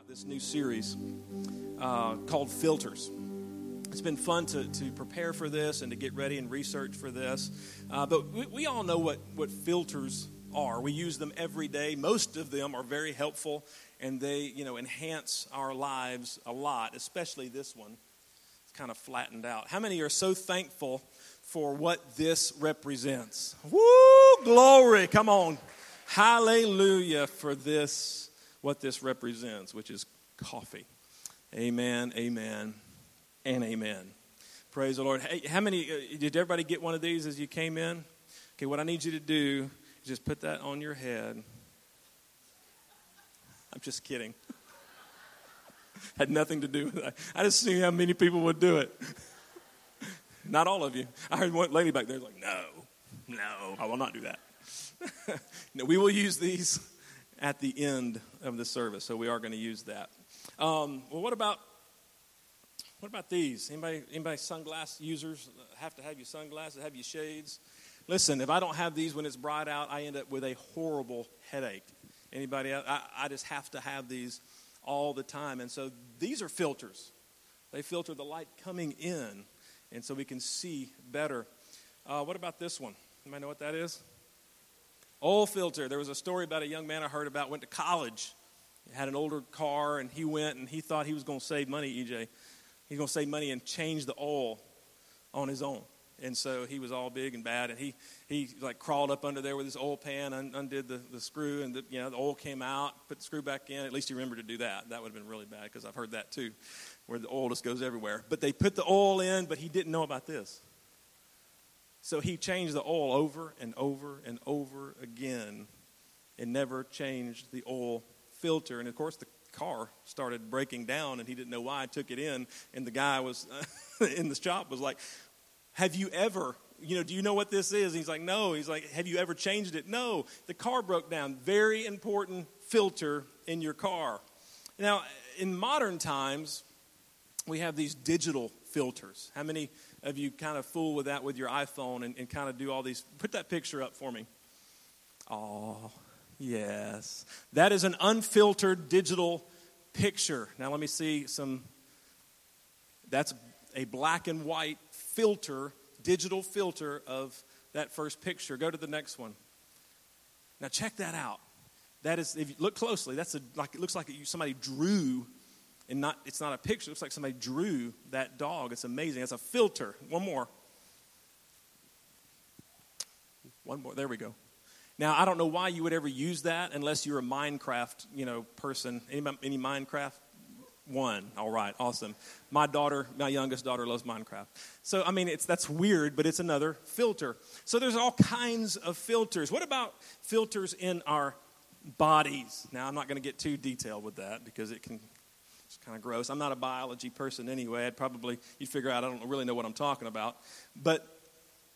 about this new series uh, called Filters. It's been fun to, to prepare for this and to get ready and research for this. Uh, but we, we all know what, what filters are. We use them every day. Most of them are very helpful and they, you know, enhance our lives a lot, especially this one. It's kind of flattened out. How many are so thankful for what this represents? Woo! Glory! Come on. Hallelujah for this, what this represents, which is coffee. Amen, amen, and amen. Praise the Lord. Hey, how many, uh, did everybody get one of these as you came in? Okay, what I need you to do is just put that on your head. I'm just kidding. Had nothing to do with that. I just see how many people would do it. Not all of you. I heard one lady back there like, no, no, I will not do that. no, we will use these at the end of the service, so we are going to use that. Um, well, what about what about these? Anybody, anybody sunglass users have to have your sunglasses, have your shades? Listen, if I don't have these when it's bright out, I end up with a horrible headache. Anybody? I, I just have to have these all the time, and so these are filters. They filter the light coming in, and so we can see better. Uh, what about this one? Anybody know what that is? Oil filter. There was a story about a young man I heard about went to college, had an older car, and he went and he thought he was going to save money. EJ, he's going to save money and change the oil on his own. And so he was all big and bad, and he he like crawled up under there with his oil pan, un, undid the, the screw, and the, you know the oil came out. Put the screw back in. At least he remembered to do that. That would have been really bad because I've heard that too, where the oil just goes everywhere. But they put the oil in, but he didn't know about this. So he changed the oil over and over and over again and never changed the oil filter. And of course, the car started breaking down and he didn't know why. I took it in, and the guy was in the shop was like, Have you ever, you know, do you know what this is? And he's like, No. He's like, Have you ever changed it? No. The car broke down. Very important filter in your car. Now, in modern times, we have these digital filters. How many of you kind of fool with that with your iPhone and, and kind of do all these. Put that picture up for me. Oh, yes. That is an unfiltered digital picture. Now, let me see some. That's a black and white filter, digital filter of that first picture. Go to the next one. Now, check that out. That is, if you look closely, that's a, like it looks like somebody drew and not it's not a picture. It looks like somebody drew that dog. It's amazing. It's a filter. One more. One more. There we go. Now I don't know why you would ever use that unless you're a Minecraft, you know, person. Any, any Minecraft? One. All right. Awesome. My daughter, my youngest daughter, loves Minecraft. So I mean, it's that's weird, but it's another filter. So there's all kinds of filters. What about filters in our bodies? Now I'm not going to get too detailed with that because it can it's kind of gross. I'm not a biology person anyway. I'd probably, you'd figure out I don't really know what I'm talking about. But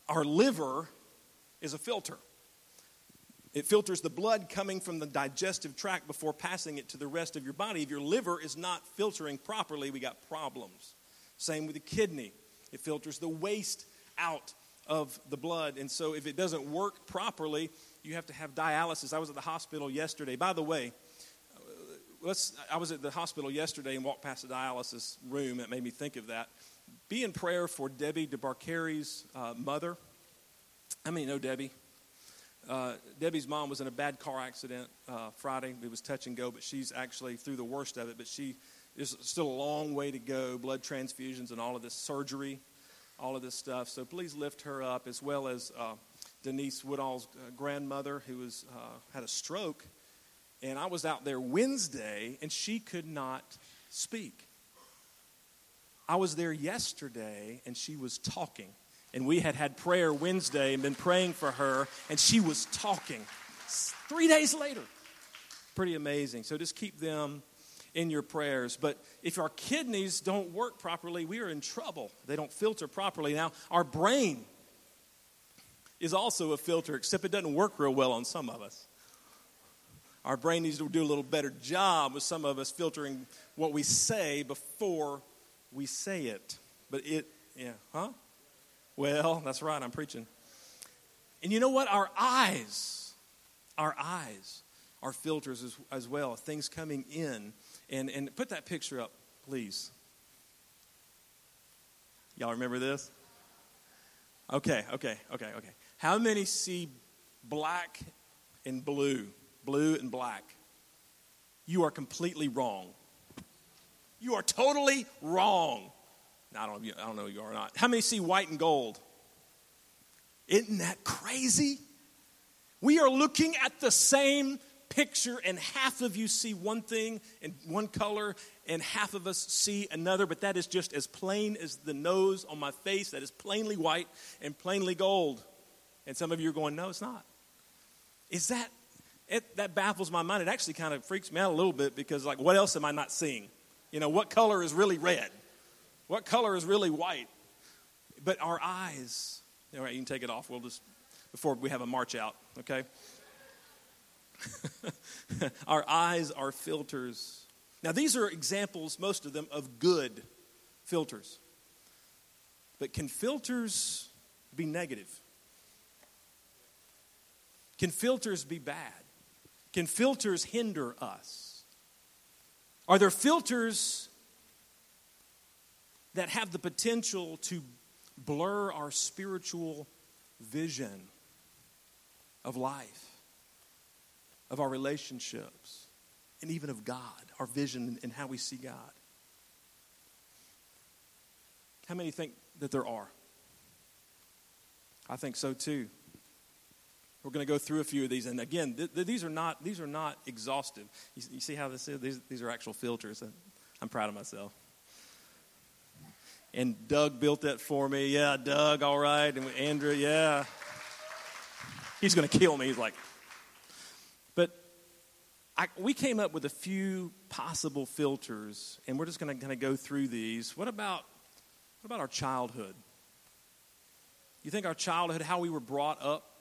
our liver is a filter. It filters the blood coming from the digestive tract before passing it to the rest of your body. If your liver is not filtering properly, we got problems. Same with the kidney. It filters the waste out of the blood. And so if it doesn't work properly, you have to have dialysis. I was at the hospital yesterday. By the way, let's, I was at the hospital yesterday and walked past the dialysis room. It made me think of that. Be in prayer for Debbie DeBarcari's uh, mother. How many know Debbie? Uh, Debbie's mom was in a bad car accident uh, Friday. It was touch and go, but she's actually through the worst of it. But she is still a long way to go. Blood transfusions and all of this surgery, all of this stuff. So please lift her up, as well as uh, Denise Woodall's uh, grandmother, who was uh, had a stroke and I was out there Wednesday, and she could not speak. I was there yesterday, and she was talking. And we had had prayer Wednesday and been praying for her, and she was talking. Three days later. Pretty amazing. So just keep them in your prayers. But if our kidneys don't work properly, we are in trouble. They don't filter properly. Now, our brain is also a filter, except it doesn't work real well on some of us. Our brain needs to do a little better job with some of us filtering what we say before we say it. But it, yeah, huh? Well, that's right, I'm preaching. And you know what? Our eyes, our eyes are filters as, as well, things coming in. And, and put that picture up, please. Y'all remember this? Okay, okay, okay, okay. How many see black and blue? Blue and black. You are completely wrong. You are totally wrong. I don't, I don't know you are not. How many see white and gold? Isn't that crazy? We are looking at the same picture, and half of you see one thing in one color, and half of us see another, but that is just as plain as the nose on my face. That is plainly white and plainly gold. And some of you are going, no, it's not. Is that, it, that baffles my mind. It actually kind of freaks me out a little bit because, like, what else am I not seeing? You know, what color is really red? What color is really white? But our eyes, all right, you can take it off. We'll just, before we have a march out, okay? our eyes are filters. Now, these are examples, most of them, of good filters. But can filters be negative? Can filters be bad? Can filters hinder us? Are there filters that have the potential to blur our spiritual vision of life, of our relationships, and even of God, our vision and how we see God? How many think that there are? I think so too. We're going to go through a few of these, and again, th- th- these are not these are not exhaustive. You, you see how this is? These, these are actual filters. I'm proud of myself. And Doug built that for me. Yeah, Doug, all right. And Andrew, yeah. He's going to kill me. He's like, but I, we came up with a few possible filters, and we're just going to kind of go through these. What about what about our childhood? You think our childhood, how we were brought up,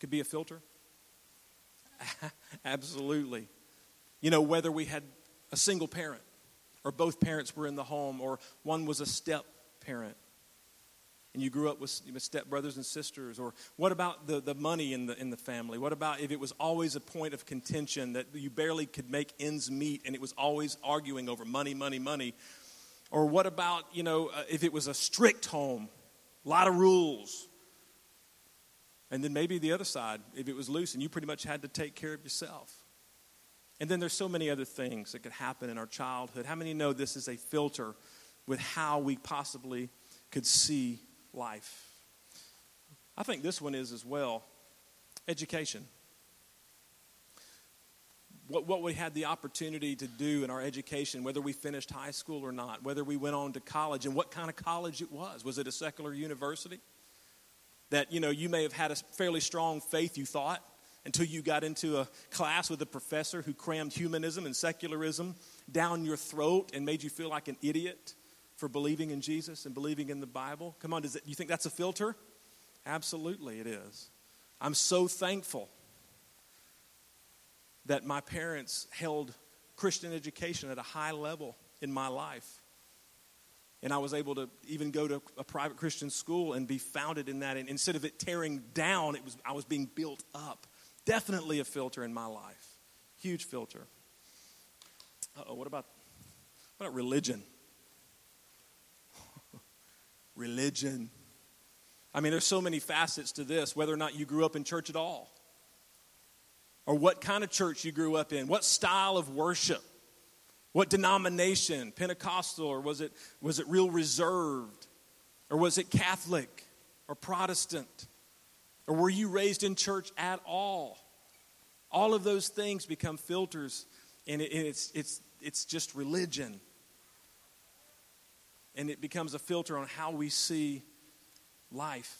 could be a filter? Absolutely. You know, whether we had a single parent, or both parents were in the home, or one was a step parent, and you grew up with, step brothers and sisters, or what about the, the money in the, in the family? What about if it was always a point of contention that you barely could make ends meet and it was always arguing over money, money, money? Or what about, you know, uh, if it was a strict home, a lot of rules, and then maybe the other side, if it was loose and you pretty much had to take care of yourself. And then there's so many other things that could happen in our childhood. How many know this is a filter with how we possibly could see life? I think this one is as well education. What, what we had the opportunity to do in our education, whether we finished high school or not, whether we went on to college, and what kind of college it was. Was it a secular university? That you know you may have had a fairly strong faith you thought until you got into a class with a professor who crammed humanism and secularism down your throat and made you feel like an idiot for believing in Jesus and believing in the Bible. Come on, does it, you think that's a filter? Absolutely, it is. I'm so thankful that my parents held Christian education at a high level in my life. And I was able to even go to a private Christian school and be founded in that. And instead of it tearing down, it was, I was being built up. Definitely a filter in my life. Huge filter. oh what about, what about religion? religion. I mean, there's so many facets to this, whether or not you grew up in church at all, or what kind of church you grew up in, what style of worship. What denomination? Pentecostal or was it was it real reserved? Or was it Catholic or Protestant? Or were you raised in church at all? All of those things become filters and, it, it's it's it's just religion. And it becomes a filter on how we see life.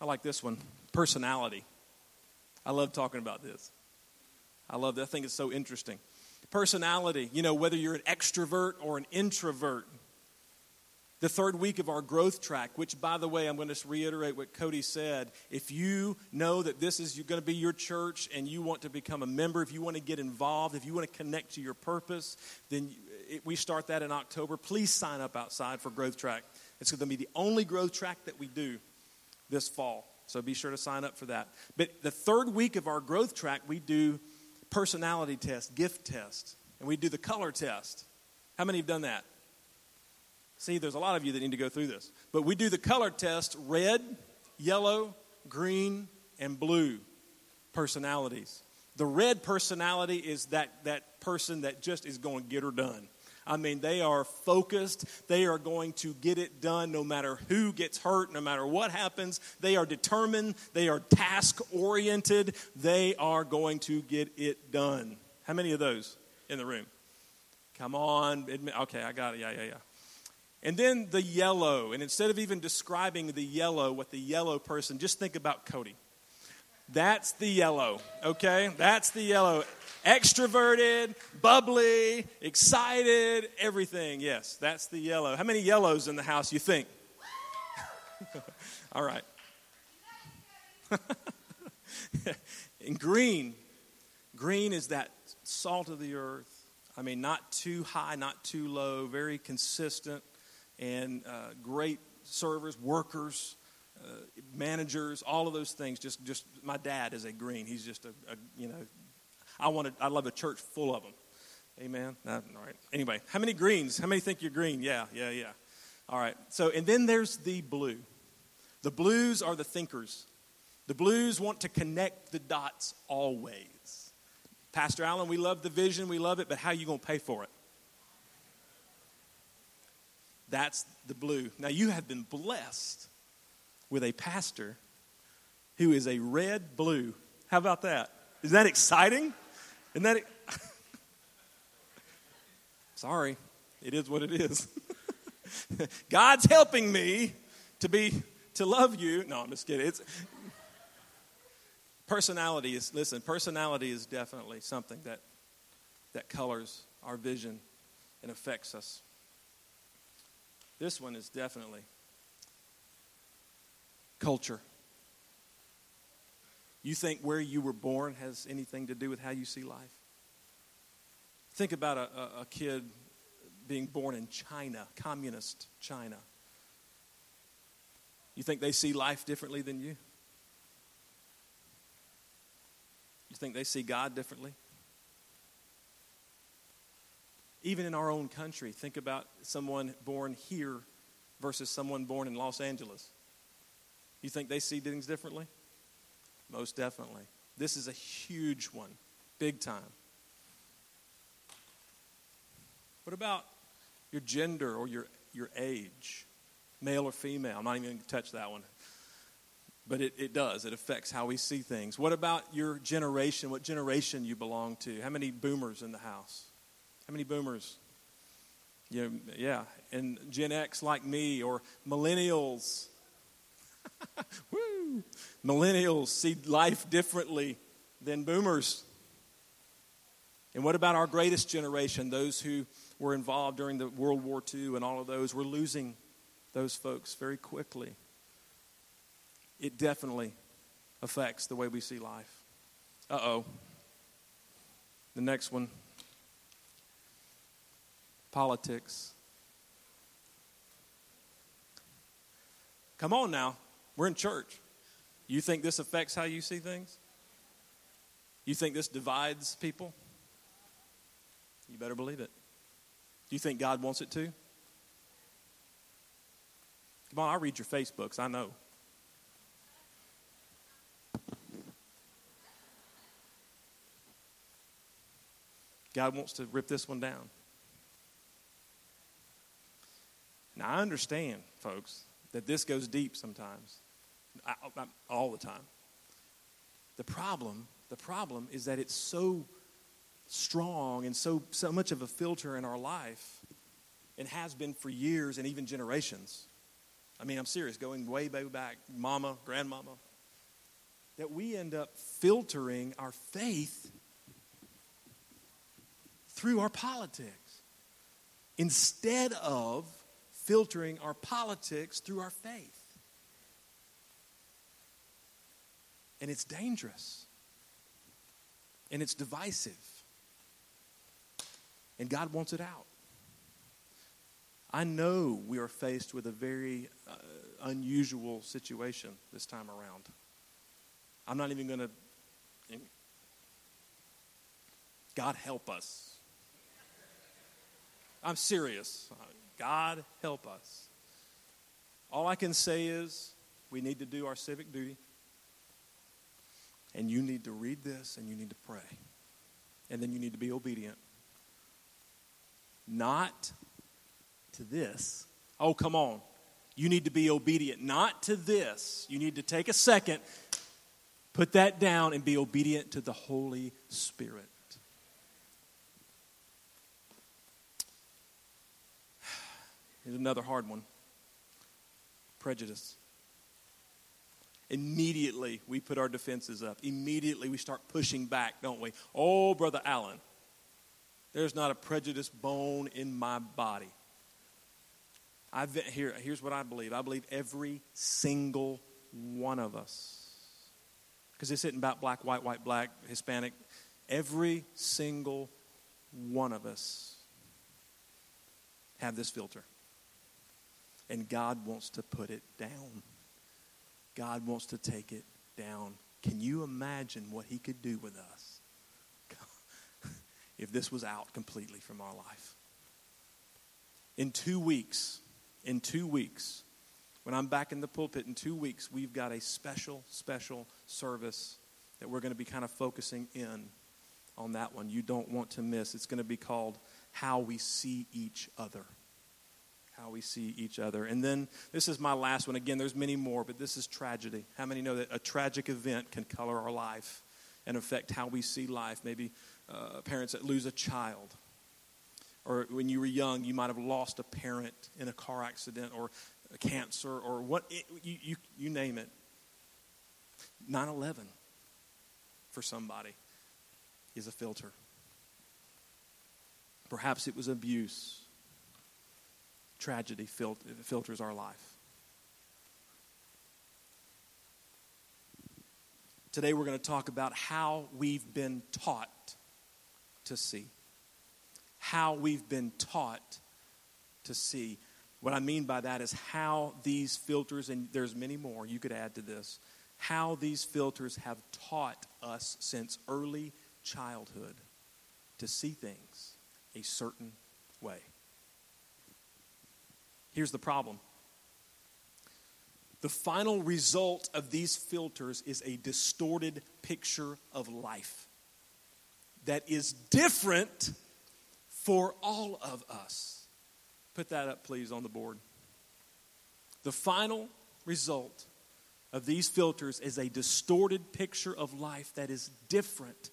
I like this one personality. I love talking about this. I love that. I think it's so interesting personality, you know, whether you're an extrovert or an introvert. The third week of our growth track, which, by the way, I'm going to reiterate what Cody said. If you know that this is going to be your church and you want to become a member, if you want to get involved, if you want to connect to your purpose, then we start that in October. Please sign up outside for Growth Track. It's going to be the only growth track that we do this fall. So be sure to sign up for that. But the third week of our growth track, we do personality test, gift test, and we do the color test. How many have done that? See, there's a lot of you that need to go through this. But we do the color test red, yellow, green, and blue personalities. The red personality is that, that person that just is going to get her done. I mean, they are focused. They are going to get it done no matter who gets hurt, no matter what happens. They are determined. They are task oriented. They are going to get it done. How many of those in the room? Come on. Admit, okay, I got it. Yeah, yeah, yeah. And then the yellow. And instead of even describing the yellow, what the yellow person, just think about Cody. That's the yellow, okay? That's the yellow. Extroverted, bubbly, excited, everything. Yes, that's the yellow. How many yellows in the house you think? All right. and green. Green is that salt of the earth. I mean, not too high, not too low, very consistent and uh, great servers, workers, Uh, managers, all of those things. Just, just my dad is a green. He's just a, a you know, I wanted, I love a church full of them. Amen. Uh, all right. Anyway, how many greens? How many think you're green? Yeah, yeah, yeah. All right. So, and then there's the blue. The blues are the thinkers. The blues want to connect the dots always. Pastor Allen, we love the vision, we love it, but how are you going to pay for it? That's the blue. Now, you have been blessed with a pastor who is a red blue. How about that? Is that exciting? Isn't that. Sorry, it is what it is. God's helping me to be to love you. No, I'm just kidding. It's personality is listen, personality is definitely something that that colors our vision and affects us. This one is definitely culture. You think where you were born has anything to do with how you see life? Think about a, a, kid being born in China, communist China. You think they see life differently than you? You think they see God differently? Even in our own country, think about someone born here versus someone born in Los Angeles. You think they see things differently? Most definitely. This is a huge one, big time. What about your gender or your, your age? Male or female? I'm not even going to touch that one. But it, it does. It affects how we see things. What about your generation? What generation you belong to? How many boomers in the house? How many boomers? You know, yeah, and Gen X like me or millennials. Woo! Millennials see life differently than boomers. And what about our greatest generation, those who were involved during the World War II and all of those? We're losing those folks very quickly. It definitely affects the way we see life. Uh oh. The next one politics. Come on now. We're in church. You think this affects how you see things? You think this divides people? You better believe it. Do you think God wants it to? Come on, I'll read your Facebooks. I know. God wants to rip this one down. Now, I understand, folks, that this goes deep sometimes, I, I, all the time. The problem, the problem is that it's so strong and so, so much of a filter in our life and has been for years and even generations. I mean, I'm serious, going way, way back, mama, grandmama, that we end up filtering our faith through our politics instead of filtering our politics through our faith. And it's dangerous. And it's divisive. And God wants it out. I know we are faced with a very uh, unusual situation this time around. I'm not even going to. God help us. I'm serious. God help us. All I can say is we need to do our civic duty. And you need to read this and you need to pray. And then you need to be obedient. Not to this. Oh, come on. You need to be obedient. Not to this. You need to take a second, put that down, and be obedient to the Holy Spirit. Here's another hard one prejudice. Immediately, we put our defenses up. Immediately, we start pushing back, don't we? Oh, Brother Allen, there's not a prejudiced bone in my body. i here, here's what I believe I believe every single one of us, because this isn't about black, white, white, black, Hispanic, every single one of us have this filter. And God wants to put it down. God wants to take it down. Can you imagine what He could do with us if this was out completely from our life? In two weeks, in two weeks, when I'm back in the pulpit in two weeks, we've got a special, special service that we're going to be kind of focusing in on that one. You don't want to miss. It's going to be called How We See Each Other how we see each other. And then this is my last one. Again, there's many more, but this is tragedy. How many know that a tragic event can color our life and affect how we see life? Maybe uh, parents that lose a child. Or when you were young, you might have lost a parent in a car accident or cancer or what, it, you, you, you name it. 9 11 for somebody is a filter. Perhaps it was abuse tragedy fil- filters our life. Today we're going to talk about how we've been taught to see. How we've been taught to see. What I mean by that is how these filters, and there's many more you could add to this, how these filters have taught us since early childhood to see things a certain way. Here's the problem the final result of these filters is a distorted picture of life that is different for all of us. Put that up, please, on the board. The final result of these filters is a distorted picture of life that is different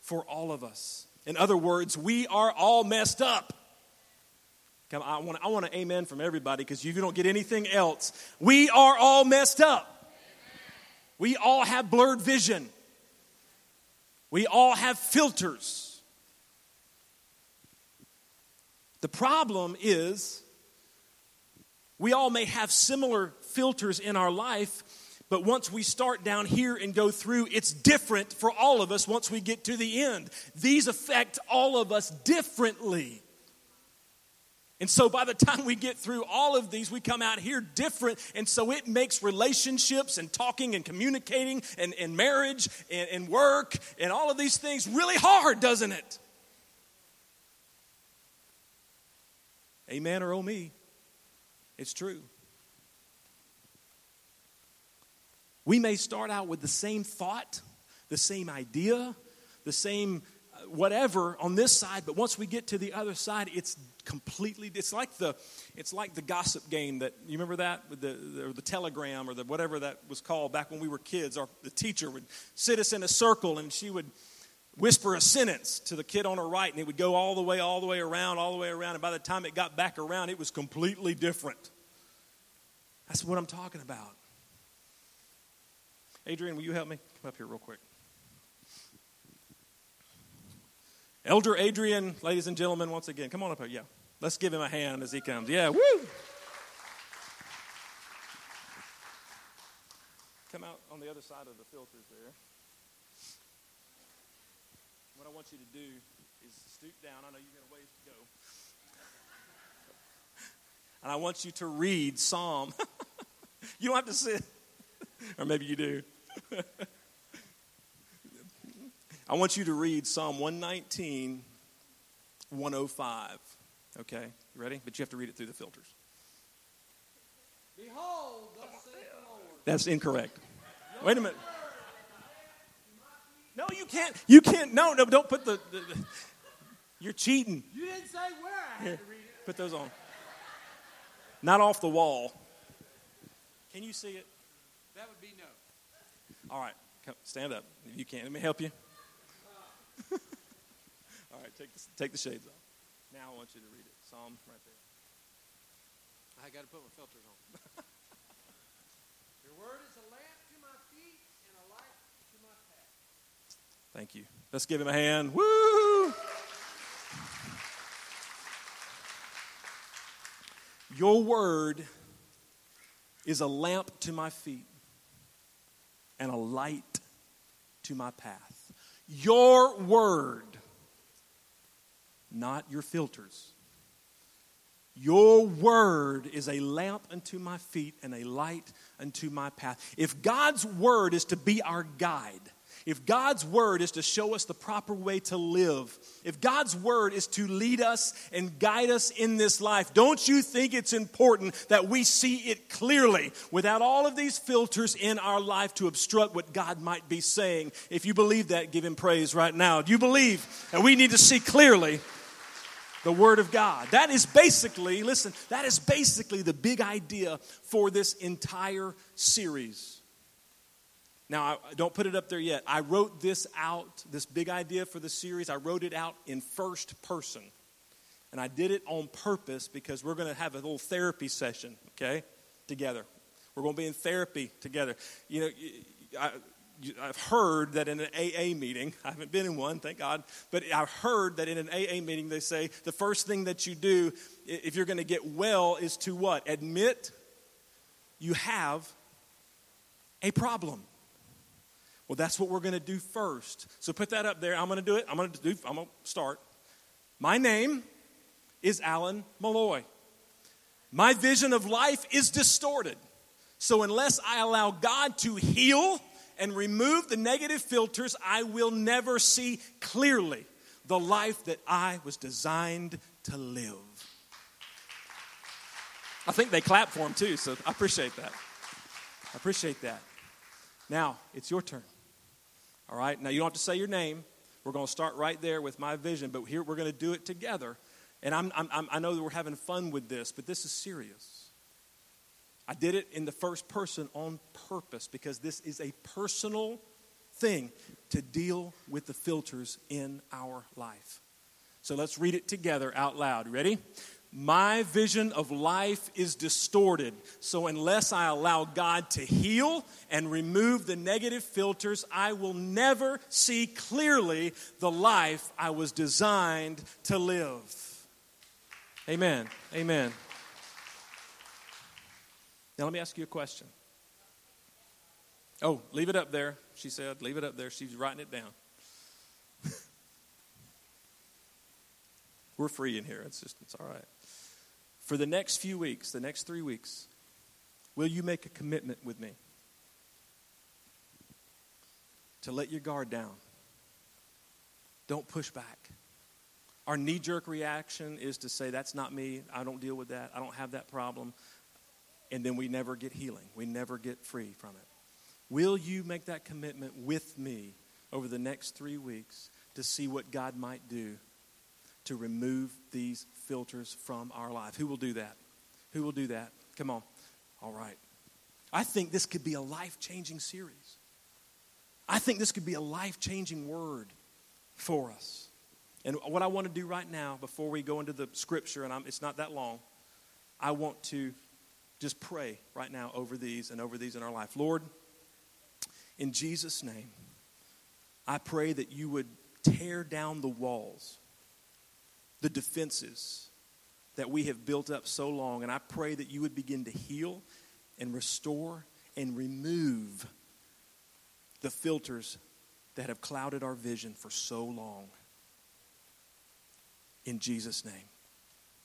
for all of us. In other words, we are all messed up. Come, I want, I want an amen from everybody because if you don't get anything else, we are all messed up. We all have blurred vision. We all have filters. The problem is, we all may have similar filters in our life, but once we start down here and go through, it's different for all of us once we get to the end. These affect all of us differently. And so by the time we get through all of these, we come out here different. And so it makes relationships and talking and communicating and, and marriage and, and work and all of these things really hard, doesn't it? Amen or oh me. It's true. We may start out with the same thought, the same idea, the same whatever on this side, but once we get to the other side, it's completely. It's like the, it's like the gossip game that you remember that with the, or the telegram or the whatever that was called back when we were kids. Our the teacher would sit us in a circle and she would whisper a sentence to the kid on her right, and it would go all the way, all the way around, all the way around, and by the time it got back around, it was completely different. That's what I'm talking about. Adrian, will you help me? Come up here real quick. Elder Adrian, ladies and gentlemen, once again, come on up here. Yeah. Let's give him a hand as he comes. Yeah, woo! Come out on the other side of the filters there. What I want you to do is stoop down. I know you've got a ways to go. And I want you to read Psalm. you don't have to sit, or maybe you do. I want you to read Psalm 119, 105. Okay, you ready? But you have to read it through the filters. Behold, thus saith the Lord. That's incorrect. Wait a minute. No, you can't. You can't. No, no, don't put the. the, the you're cheating. You didn't say where I had to read it. Put those on. Not off the wall. Can you see it? That would be no. All right, come, stand up if you can. Let me help you. All right, take the, take the shades off. Now I want you to read it. Psalm right there. I got to put my filters on. Your word is a lamp to my feet and a light to my path. Thank you. Let's give him a hand. Woo! Your word is a lamp to my feet and a light to my path. Your word, not your filters. Your word is a lamp unto my feet and a light unto my path. If God's word is to be our guide, if God's word is to show us the proper way to live, if God's word is to lead us and guide us in this life, don't you think it's important that we see it clearly without all of these filters in our life to obstruct what God might be saying? If you believe that, give Him praise right now. Do you believe that we need to see clearly? The Word of God. That is basically, listen, that is basically the big idea for this entire series. Now, I, don't put it up there yet. I wrote this out, this big idea for the series, I wrote it out in first person. And I did it on purpose because we're going to have a little therapy session, okay, together. We're going to be in therapy together. You know, I, I've heard that in an AA meeting, I haven't been in one, thank God, but I've heard that in an AA meeting they say the first thing that you do if you're going to get well is to what? Admit you have a problem. Well, that's what we're going to do first. So put that up there. I'm going to do it. I'm going to do I'm going to start. My name is Alan Malloy. My vision of life is distorted. So unless I allow God to heal and remove the negative filters, I will never see clearly the life that I was designed to live. I think they clap for him too, so I appreciate that. I appreciate that. Now, it's your turn. All right? Now, you don't have to say your name. We're going to start right there with my vision, but here we're going to do it together. And I'm, I'm, i know that we're having fun with this, but this is serious. I did it in the first person on purpose because this is a personal thing to deal with the filters in our life. So let's read it together out loud. Ready? My vision of life is distorted. So, unless I allow God to heal and remove the negative filters, I will never see clearly the life I was designed to live. Amen. Amen. Now, let me ask you a question. Oh, leave it up there, she said. Leave it up there. She's writing it down. We're free in here. It's just, it's all right. For the next few weeks, the next three weeks, will you make a commitment with me to let your guard down? Don't push back. Our knee jerk reaction is to say, That's not me. I don't deal with that. I don't have that problem. And then we never get healing. We never get free from it. Will you make that commitment with me over the next three weeks to see what God might do to remove these filters from our life. Who will do that? Who will do that? Come on. All right. I think this could be a life changing series. I think this could be a life changing word for us. And what I want to do right now, before we go into the scripture, and I'm, it's not that long, I want to just pray right now over these and over these in our life. Lord, in Jesus' name, I pray that you would tear down the walls the defenses that we have built up so long. And I pray that you would begin to heal and restore and remove the filters that have clouded our vision for so long. In Jesus' name,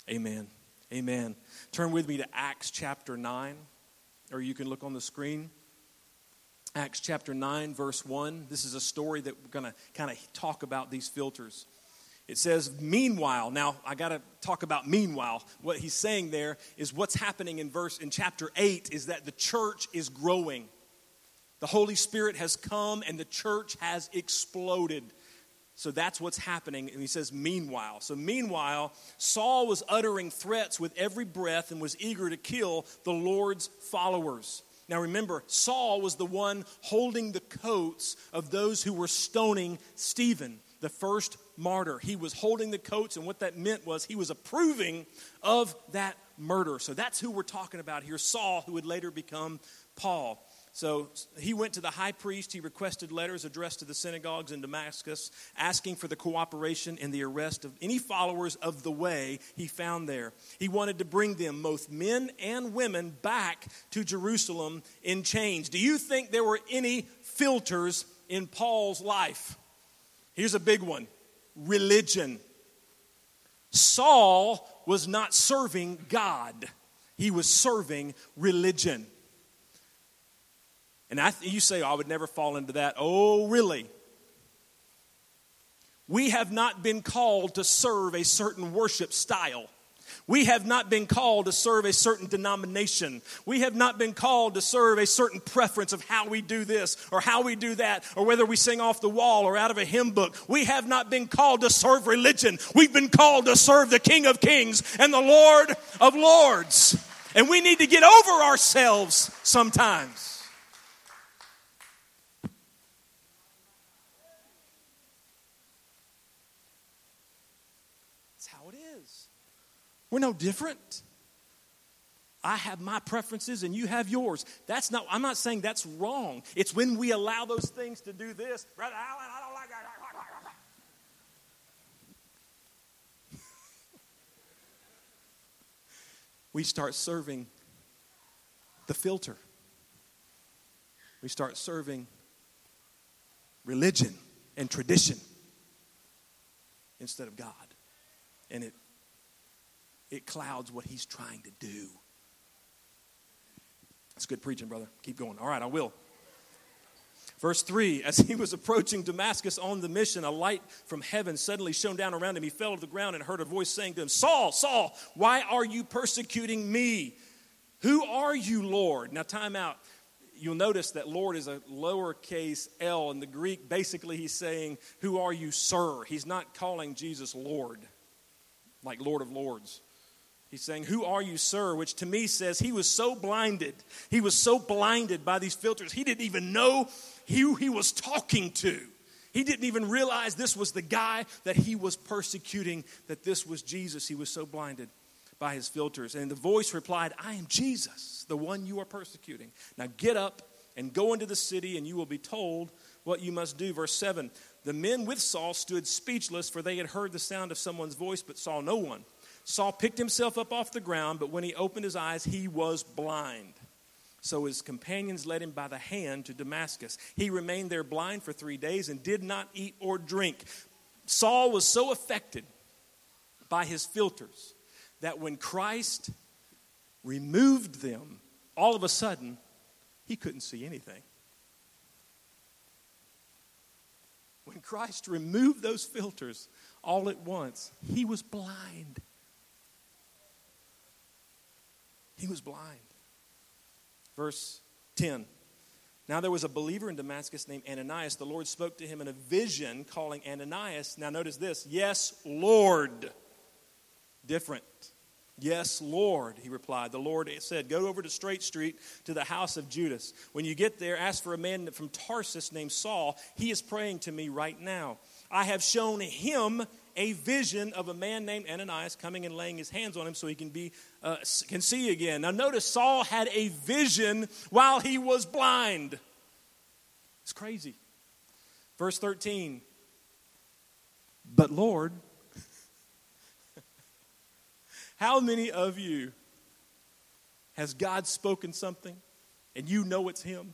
amen. Amen. Turn with me to Acts chapter 9, or you can look on the screen. Acts chapter 9, verse 1. This is a story that we're going to kind of talk about these filters. It says, meanwhile, now I got to talk about meanwhile. What he's saying there is what's happening in verse in chapter 8 is that the church is growing. The Holy Spirit has come and the church has exploded. So that's what's happening. And he says, meanwhile. So, meanwhile, Saul was uttering threats with every breath and was eager to kill the Lord's followers. Now, remember, Saul was the one holding the coats of those who were stoning Stephen, the first martyr. He was holding the coats, and what that meant was he was approving of that murder. So, that's who we're talking about here Saul, who would later become Paul. So he went to the high priest. He requested letters addressed to the synagogues in Damascus, asking for the cooperation in the arrest of any followers of the way he found there. He wanted to bring them, both men and women, back to Jerusalem in chains. Do you think there were any filters in Paul's life? Here's a big one religion. Saul was not serving God, he was serving religion. And I, you say, oh, I would never fall into that. Oh, really? We have not been called to serve a certain worship style. We have not been called to serve a certain denomination. We have not been called to serve a certain preference of how we do this or how we do that or whether we sing off the wall or out of a hymn book. We have not been called to serve religion. We've been called to serve the King of Kings and the Lord of Lords. And we need to get over ourselves sometimes. We're no different. I have my preferences and you have yours. That's not, I'm not saying that's wrong. It's when we allow those things to do this. Brother Allen, I don't like that. we start serving the filter. We start serving religion and tradition instead of God. And it it clouds what he's trying to do. That's good preaching, brother. Keep going. All right, I will. Verse 3 As he was approaching Damascus on the mission, a light from heaven suddenly shone down around him. He fell to the ground and heard a voice saying to him, Saul, Saul, why are you persecuting me? Who are you, Lord? Now, time out. You'll notice that Lord is a lowercase l in the Greek. Basically, he's saying, Who are you, sir? He's not calling Jesus Lord, like Lord of Lords. He's saying, Who are you, sir? Which to me says he was so blinded. He was so blinded by these filters, he didn't even know who he was talking to. He didn't even realize this was the guy that he was persecuting, that this was Jesus. He was so blinded by his filters. And the voice replied, I am Jesus, the one you are persecuting. Now get up and go into the city, and you will be told what you must do. Verse 7 The men with Saul stood speechless, for they had heard the sound of someone's voice, but saw no one. Saul picked himself up off the ground, but when he opened his eyes, he was blind. So his companions led him by the hand to Damascus. He remained there blind for three days and did not eat or drink. Saul was so affected by his filters that when Christ removed them, all of a sudden, he couldn't see anything. When Christ removed those filters all at once, he was blind. He was blind. Verse 10. Now there was a believer in Damascus named Ananias. The Lord spoke to him in a vision, calling Ananias. Now notice this Yes, Lord. Different. Yes, Lord, he replied. The Lord said, Go over to Straight Street to the house of Judas. When you get there, ask for a man from Tarsus named Saul. He is praying to me right now. I have shown him a vision of a man named Ananias coming and laying his hands on him so he can be uh, can see again. Now notice Saul had a vision while he was blind. It's crazy. Verse 13. But Lord, how many of you has God spoken something and you know it's him?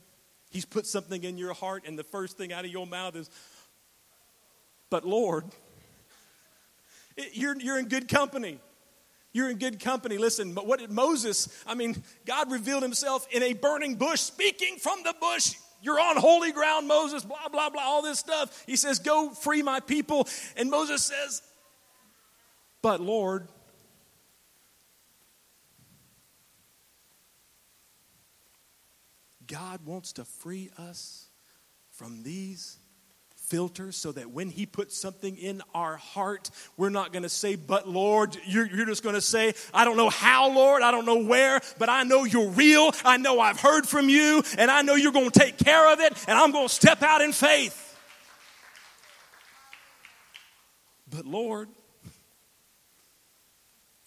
He's put something in your heart and the first thing out of your mouth is but Lord, you're, you're in good company. You're in good company. Listen, but what did Moses, I mean, God revealed himself in a burning bush, speaking from the bush. You're on holy ground, Moses, blah, blah, blah, all this stuff. He says, Go free my people. And Moses says, But Lord, God wants to free us from these filters so that when He puts something in our heart, we're not going to say, But Lord, you're, you're just going to say, I don't know how, Lord, I don't know where, but I know you're real. I know I've heard from you, and I know you're going to take care of it, and I'm going to step out in faith. But Lord,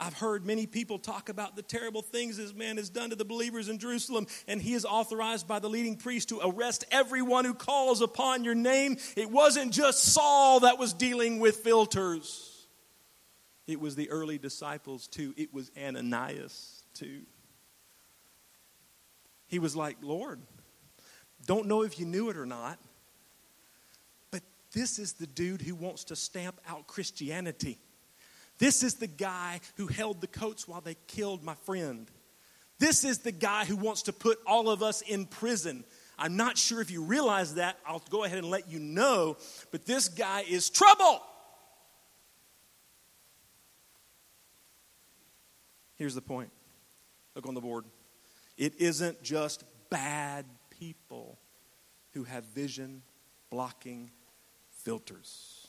I've heard many people talk about the terrible things this man has done to the believers in Jerusalem, and he is authorized by the leading priest to arrest everyone who calls upon your name. It wasn't just Saul that was dealing with filters, it was the early disciples too. It was Ananias too. He was like, Lord, don't know if you knew it or not, but this is the dude who wants to stamp out Christianity. This is the guy who held the coats while they killed my friend. This is the guy who wants to put all of us in prison. I'm not sure if you realize that. I'll go ahead and let you know, but this guy is trouble. Here's the point look on the board. It isn't just bad people who have vision blocking filters.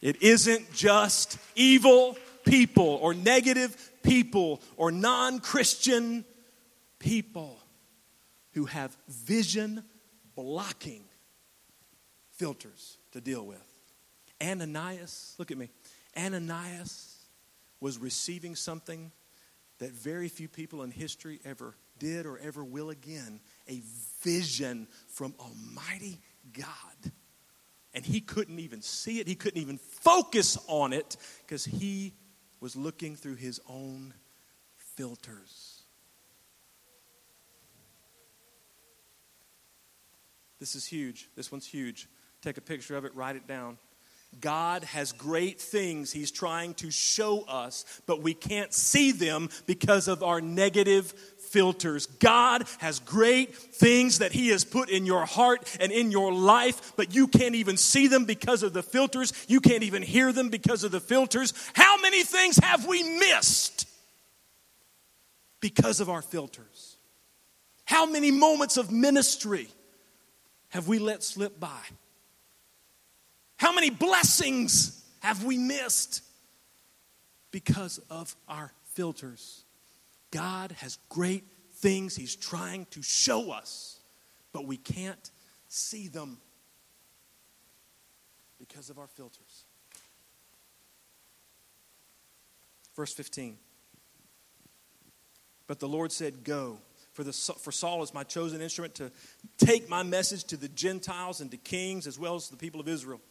It isn't just evil people or negative people or non Christian people who have vision blocking filters to deal with. Ananias, look at me. Ananias was receiving something that very few people in history ever did or ever will again a vision from Almighty God and he couldn't even see it. He couldn't even focus on it because he was looking through his own filters. This is huge. This one's huge. Take a picture of it, write it down. God has great things He's trying to show us, but we can't see them because of our negative filters. God has great things that He has put in your heart and in your life, but you can't even see them because of the filters. You can't even hear them because of the filters. How many things have we missed because of our filters? How many moments of ministry have we let slip by? How many blessings have we missed because of our filters? God has great things He's trying to show us, but we can't see them because of our filters. Verse 15. But the Lord said, Go. For, the, for Saul is my chosen instrument to take my message to the Gentiles and to kings as well as the people of Israel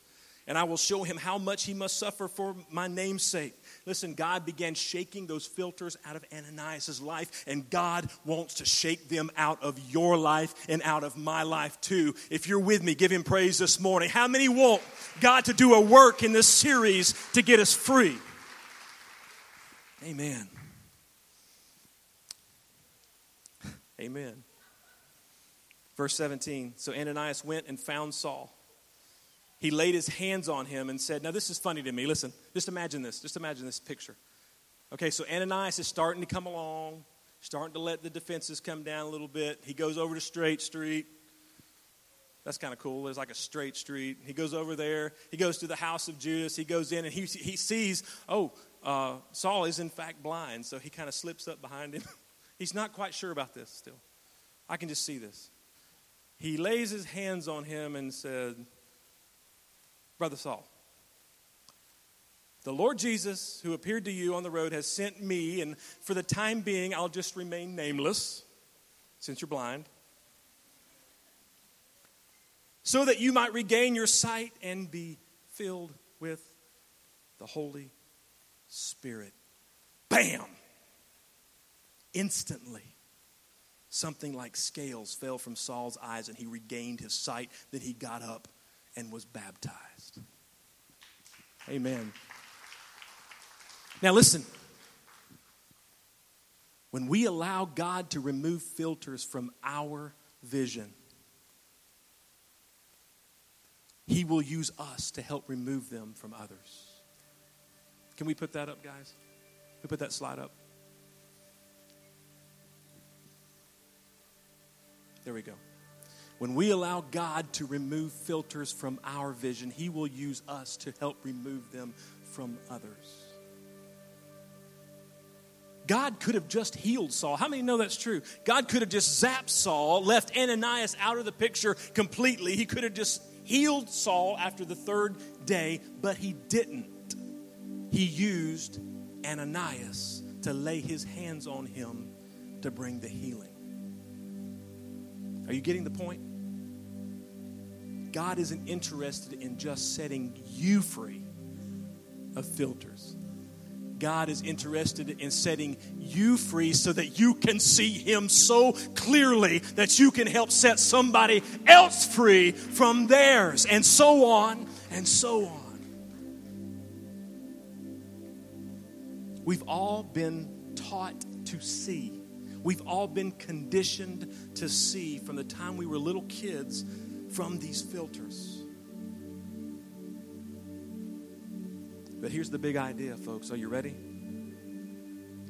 and I will show him how much he must suffer for my name's sake. Listen, God began shaking those filters out of Ananias' life, and God wants to shake them out of your life and out of my life too. If you're with me, give him praise this morning. How many want God to do a work in this series to get us free? Amen. Amen. Verse 17 So Ananias went and found Saul he laid his hands on him and said, Now, this is funny to me. Listen, just imagine this. Just imagine this picture. Okay, so Ananias is starting to come along, starting to let the defenses come down a little bit. He goes over to Straight Street. That's kind of cool. There's like a straight street. He goes over there. He goes to the house of Judas. He goes in and he, he sees, oh, uh, Saul is in fact blind. So he kind of slips up behind him. He's not quite sure about this still. I can just see this. He lays his hands on him and said, Brother Saul. The Lord Jesus, who appeared to you on the road, has sent me, and for the time being, I'll just remain nameless since you're blind, so that you might regain your sight and be filled with the Holy Spirit. Bam! Instantly, something like scales fell from Saul's eyes, and he regained his sight. Then he got up and was baptized. Amen. Now, listen. When we allow God to remove filters from our vision, He will use us to help remove them from others. Can we put that up, guys? Can we put that slide up. There we go. When we allow God to remove filters from our vision, He will use us to help remove them from others. God could have just healed Saul. How many know that's true? God could have just zapped Saul, left Ananias out of the picture completely. He could have just healed Saul after the third day, but he didn't. He used Ananias to lay his hands on him to bring the healing. Are you getting the point? God isn't interested in just setting you free of filters. God is interested in setting you free so that you can see Him so clearly that you can help set somebody else free from theirs, and so on and so on. We've all been taught to see. We've all been conditioned to see from the time we were little kids from these filters. But here's the big idea, folks. Are you ready?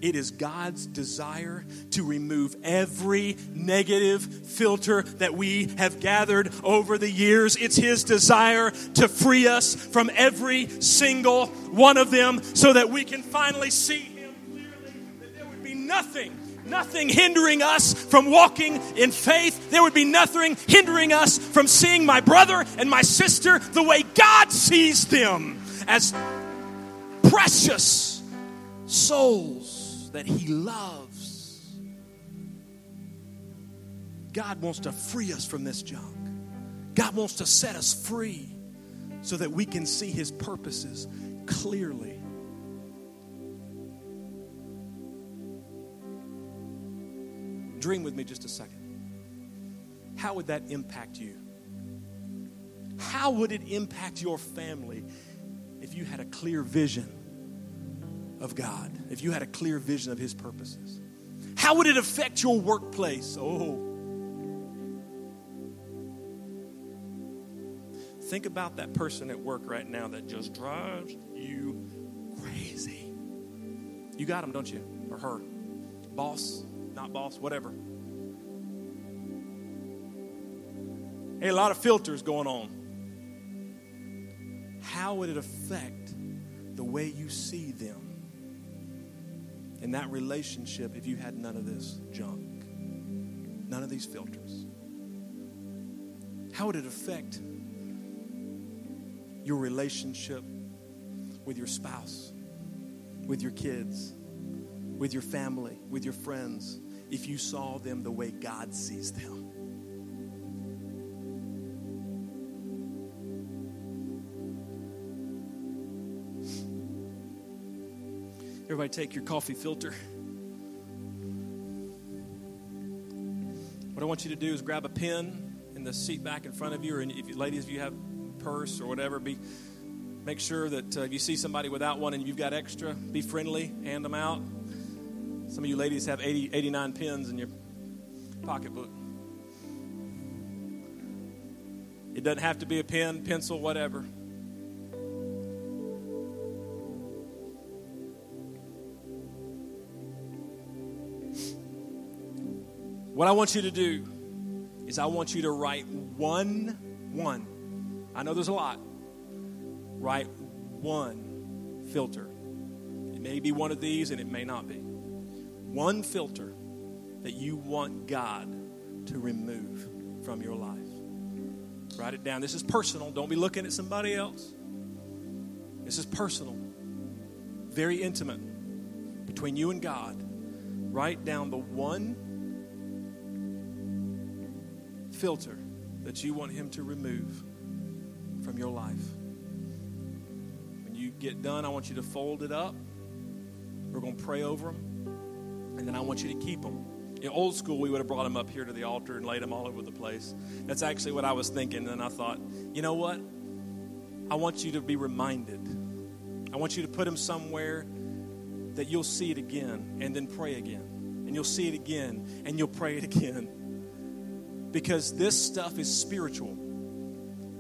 It is God's desire to remove every negative filter that we have gathered over the years. It's His desire to free us from every single one of them so that we can finally see Him clearly, that there would be nothing nothing hindering us from walking in faith. There would be nothing hindering us from seeing my brother and my sister the way God sees them as precious souls that He loves. God wants to free us from this junk. God wants to set us free so that we can see His purposes clearly. Dream with me just a second. How would that impact you? How would it impact your family if you had a clear vision of God, if you had a clear vision of His purposes? How would it affect your workplace? Oh. Think about that person at work right now that just drives you crazy. You got him, don't you? Or her. Boss, not boss, whatever. Hey, a lot of filters going on. How would it affect the way you see them in that relationship if you had none of this junk? None of these filters. How would it affect your relationship with your spouse, with your kids, with your family, with your friends, if you saw them the way God sees them? Everybody, take your coffee filter. What I want you to do is grab a pen in the seat back in front of you, or if you, ladies, if you have purse or whatever, be make sure that uh, if you see somebody without one and you've got extra, be friendly, hand them out. Some of you ladies have 80, 89 pens in your pocketbook. It doesn't have to be a pen, pencil, whatever. What I want you to do is I want you to write one, one. I know there's a lot. Write one filter. It may be one of these and it may not be. One filter that you want God to remove from your life. Write it down. This is personal. Don't be looking at somebody else. This is personal, very intimate between you and God. Write down the one filter that you want Him to remove from your life. When you get done, I want you to fold it up. We're going to pray over them, and then I want you to keep them. In old school, we would have brought them up here to the altar and laid them all over the place. That's actually what I was thinking, and I thought, you know what? I want you to be reminded. I want you to put them somewhere that you'll see it again and then pray again. And you'll see it again and you'll pray it again because this stuff is spiritual.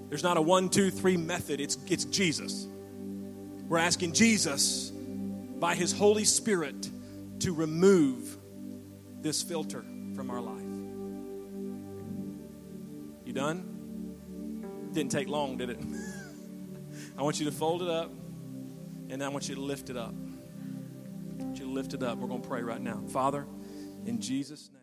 There's not a one, two, three method, it's, it's Jesus. We're asking Jesus, by His Holy Spirit, to remove this filter from our life. You done? Didn't take long, did it? I want you to fold it up, and I want you to lift it up. I want you to lift it up. We're going to pray right now. Father, in Jesus' name.